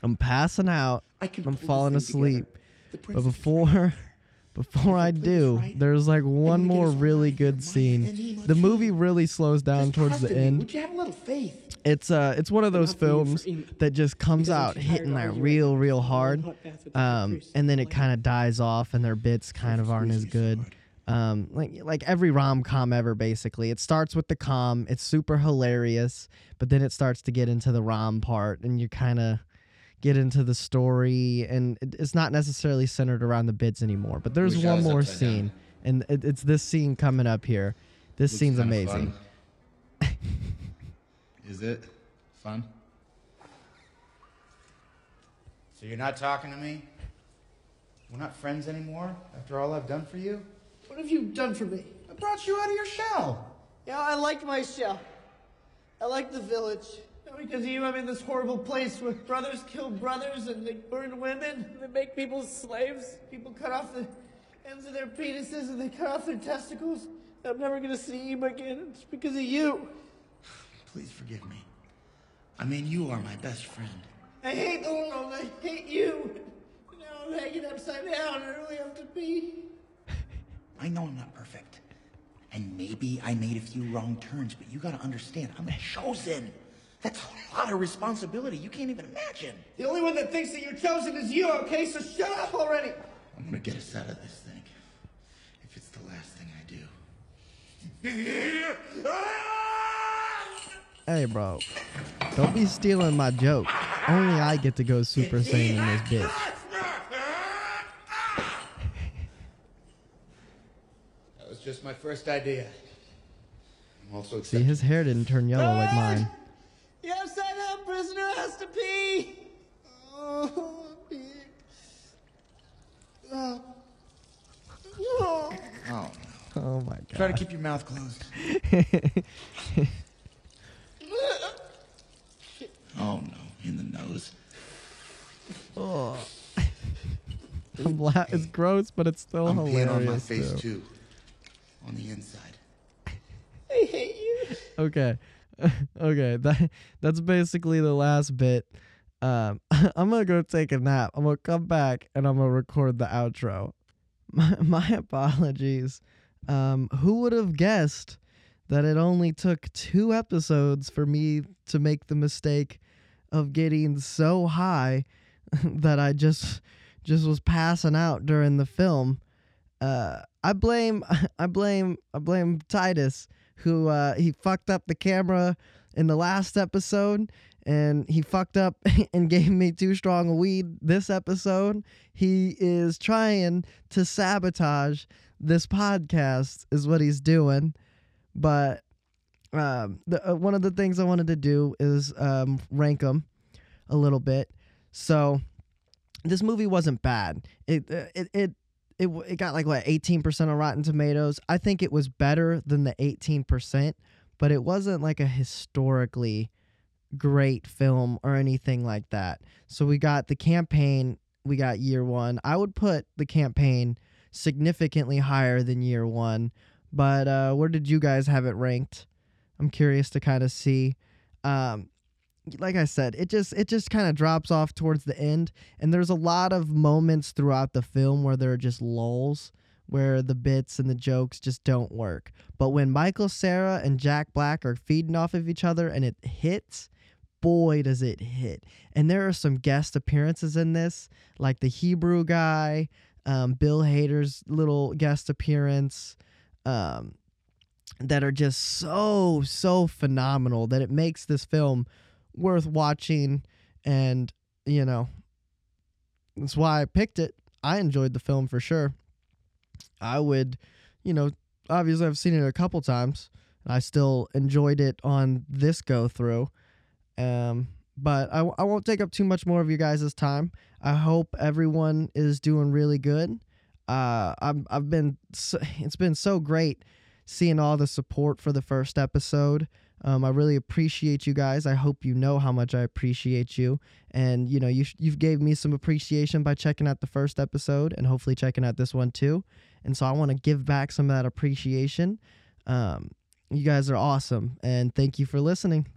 I'm passing out. I'm falling asleep. But before before I do, there's like one more really good scene. The movie really slows down towards the end. Would you have a little faith? It's uh it's one of those films that just comes out hitting that real real hard. Um and then it kind of dies off and their bits kind of aren't as good. Um like like every rom-com ever basically. It starts with the com, it's super hilarious, but then it starts to get into the rom part and you kind of get into the story and it- it's not necessarily centered around the bits anymore. But there's one more upside down. scene and it, it's this scene coming up here. This Looks scene's amazing. fun. Is it fun? So you're not talking to me? We're not friends anymore after all I've done for you? What have you done for me? I brought you out of your shell. Yeah, I like my shell. I like the village. And Because of you, I'm in this horrible place where brothers kill brothers and they burn women. and They make people slaves. People cut off the ends of their penises and they cut off their testicles. I'm never gonna see him again. It's because of you. Please forgive me. I mean, you are my best friend. I hate the world. I hate you. Now I'm hanging upside down. I really have to be. I know I'm not perfect. And maybe I made a few wrong turns, but you gotta understand, I'm chosen. That's a lot of responsibility. You can't even imagine. The only one that thinks that you're chosen is you, okay? So shut up already. I'm gonna get us out of this thing. If it's the last thing I do. Hey, bro. Don't be stealing my joke. Only I get to go Super Saiyan in this bitch. That was just my first idea. I'm also See, his hair didn't turn yellow like mine. The upside down prisoner has to pee. Oh, pee. Oh. Oh. Oh, Oh my god. Try to keep your mouth closed. Oh no, in the nose. oh. I'm la- it's gross, but it's still I'm peeing hilarious on my face too. too. On the inside. I hate you. Okay. okay. That that's basically the last bit. Um, I'm gonna go take a nap. I'm gonna come back and I'm gonna record the outro. My, my apologies. Um, who would have guessed that it only took two episodes for me to make the mistake of getting so high that I just just was passing out during the film. Uh, I blame I blame I blame Titus who uh, he fucked up the camera in the last episode and he fucked up and gave me too strong a weed this episode. He is trying to sabotage this podcast is what he's doing. But um, the, uh, one of the things I wanted to do is um, rank them a little bit. So this movie wasn't bad. It uh, it it it it got like what 18% on Rotten Tomatoes. I think it was better than the 18%, but it wasn't like a historically great film or anything like that. So we got the campaign, we got year 1. I would put the campaign significantly higher than year 1, but uh where did you guys have it ranked? I'm curious to kind of see um like I said, it just it just kind of drops off towards the end, and there's a lot of moments throughout the film where there are just lulls, where the bits and the jokes just don't work. But when Michael Cera and Jack Black are feeding off of each other and it hits, boy does it hit! And there are some guest appearances in this, like the Hebrew guy, um, Bill Hader's little guest appearance. Um, that are just so so phenomenal that it makes this film worth watching and you know that's why I picked it. I enjoyed the film for sure. I would, you know, obviously I've seen it a couple times. And I still enjoyed it on this go through. Um but I, I won't take up too much more of you guys' time. I hope everyone is doing really good. Uh, I've, I've been, so, it's been so great seeing all the support for the first episode. Um, I really appreciate you guys. I hope you know how much I appreciate you, and you know you you've gave me some appreciation by checking out the first episode, and hopefully checking out this one too. And so I want to give back some of that appreciation. Um, you guys are awesome, and thank you for listening.